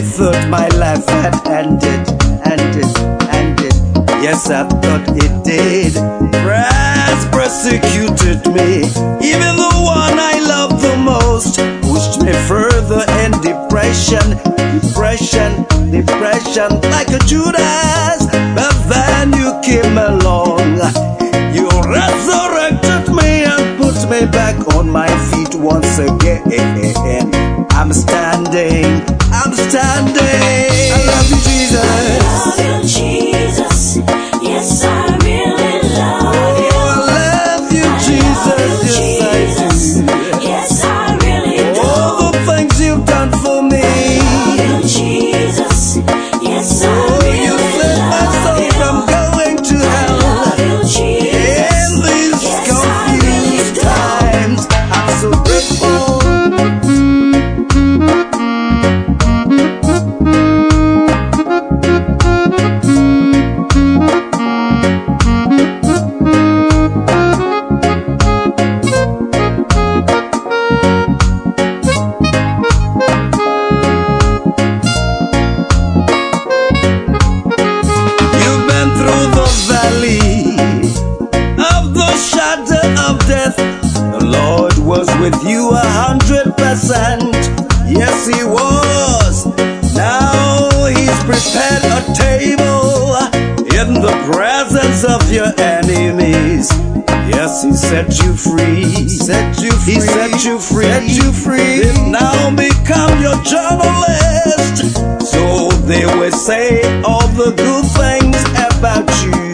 thought my life had ended, ended, ended. Yes, I thought it did. Press persecuted me. Even the one I love the most pushed me further in depression, depression, depression, like a Judas. But then you came along. You resurrected me and put me back on my feet once again. I'm standing, I'm death. The Lord was with you a hundred percent. Yes, He was. Now He's prepared a table in the presence of your enemies. Yes, He set you free. Set you free. He set you free. Set you free. They've now become your journalist. So they will say all the good things about you.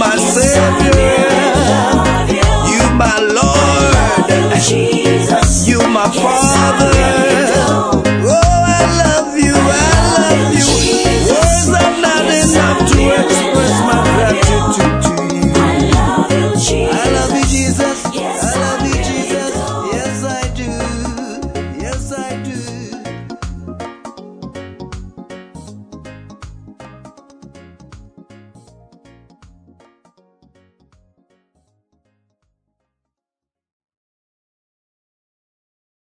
My Savior. you. My Lord. You, my Father.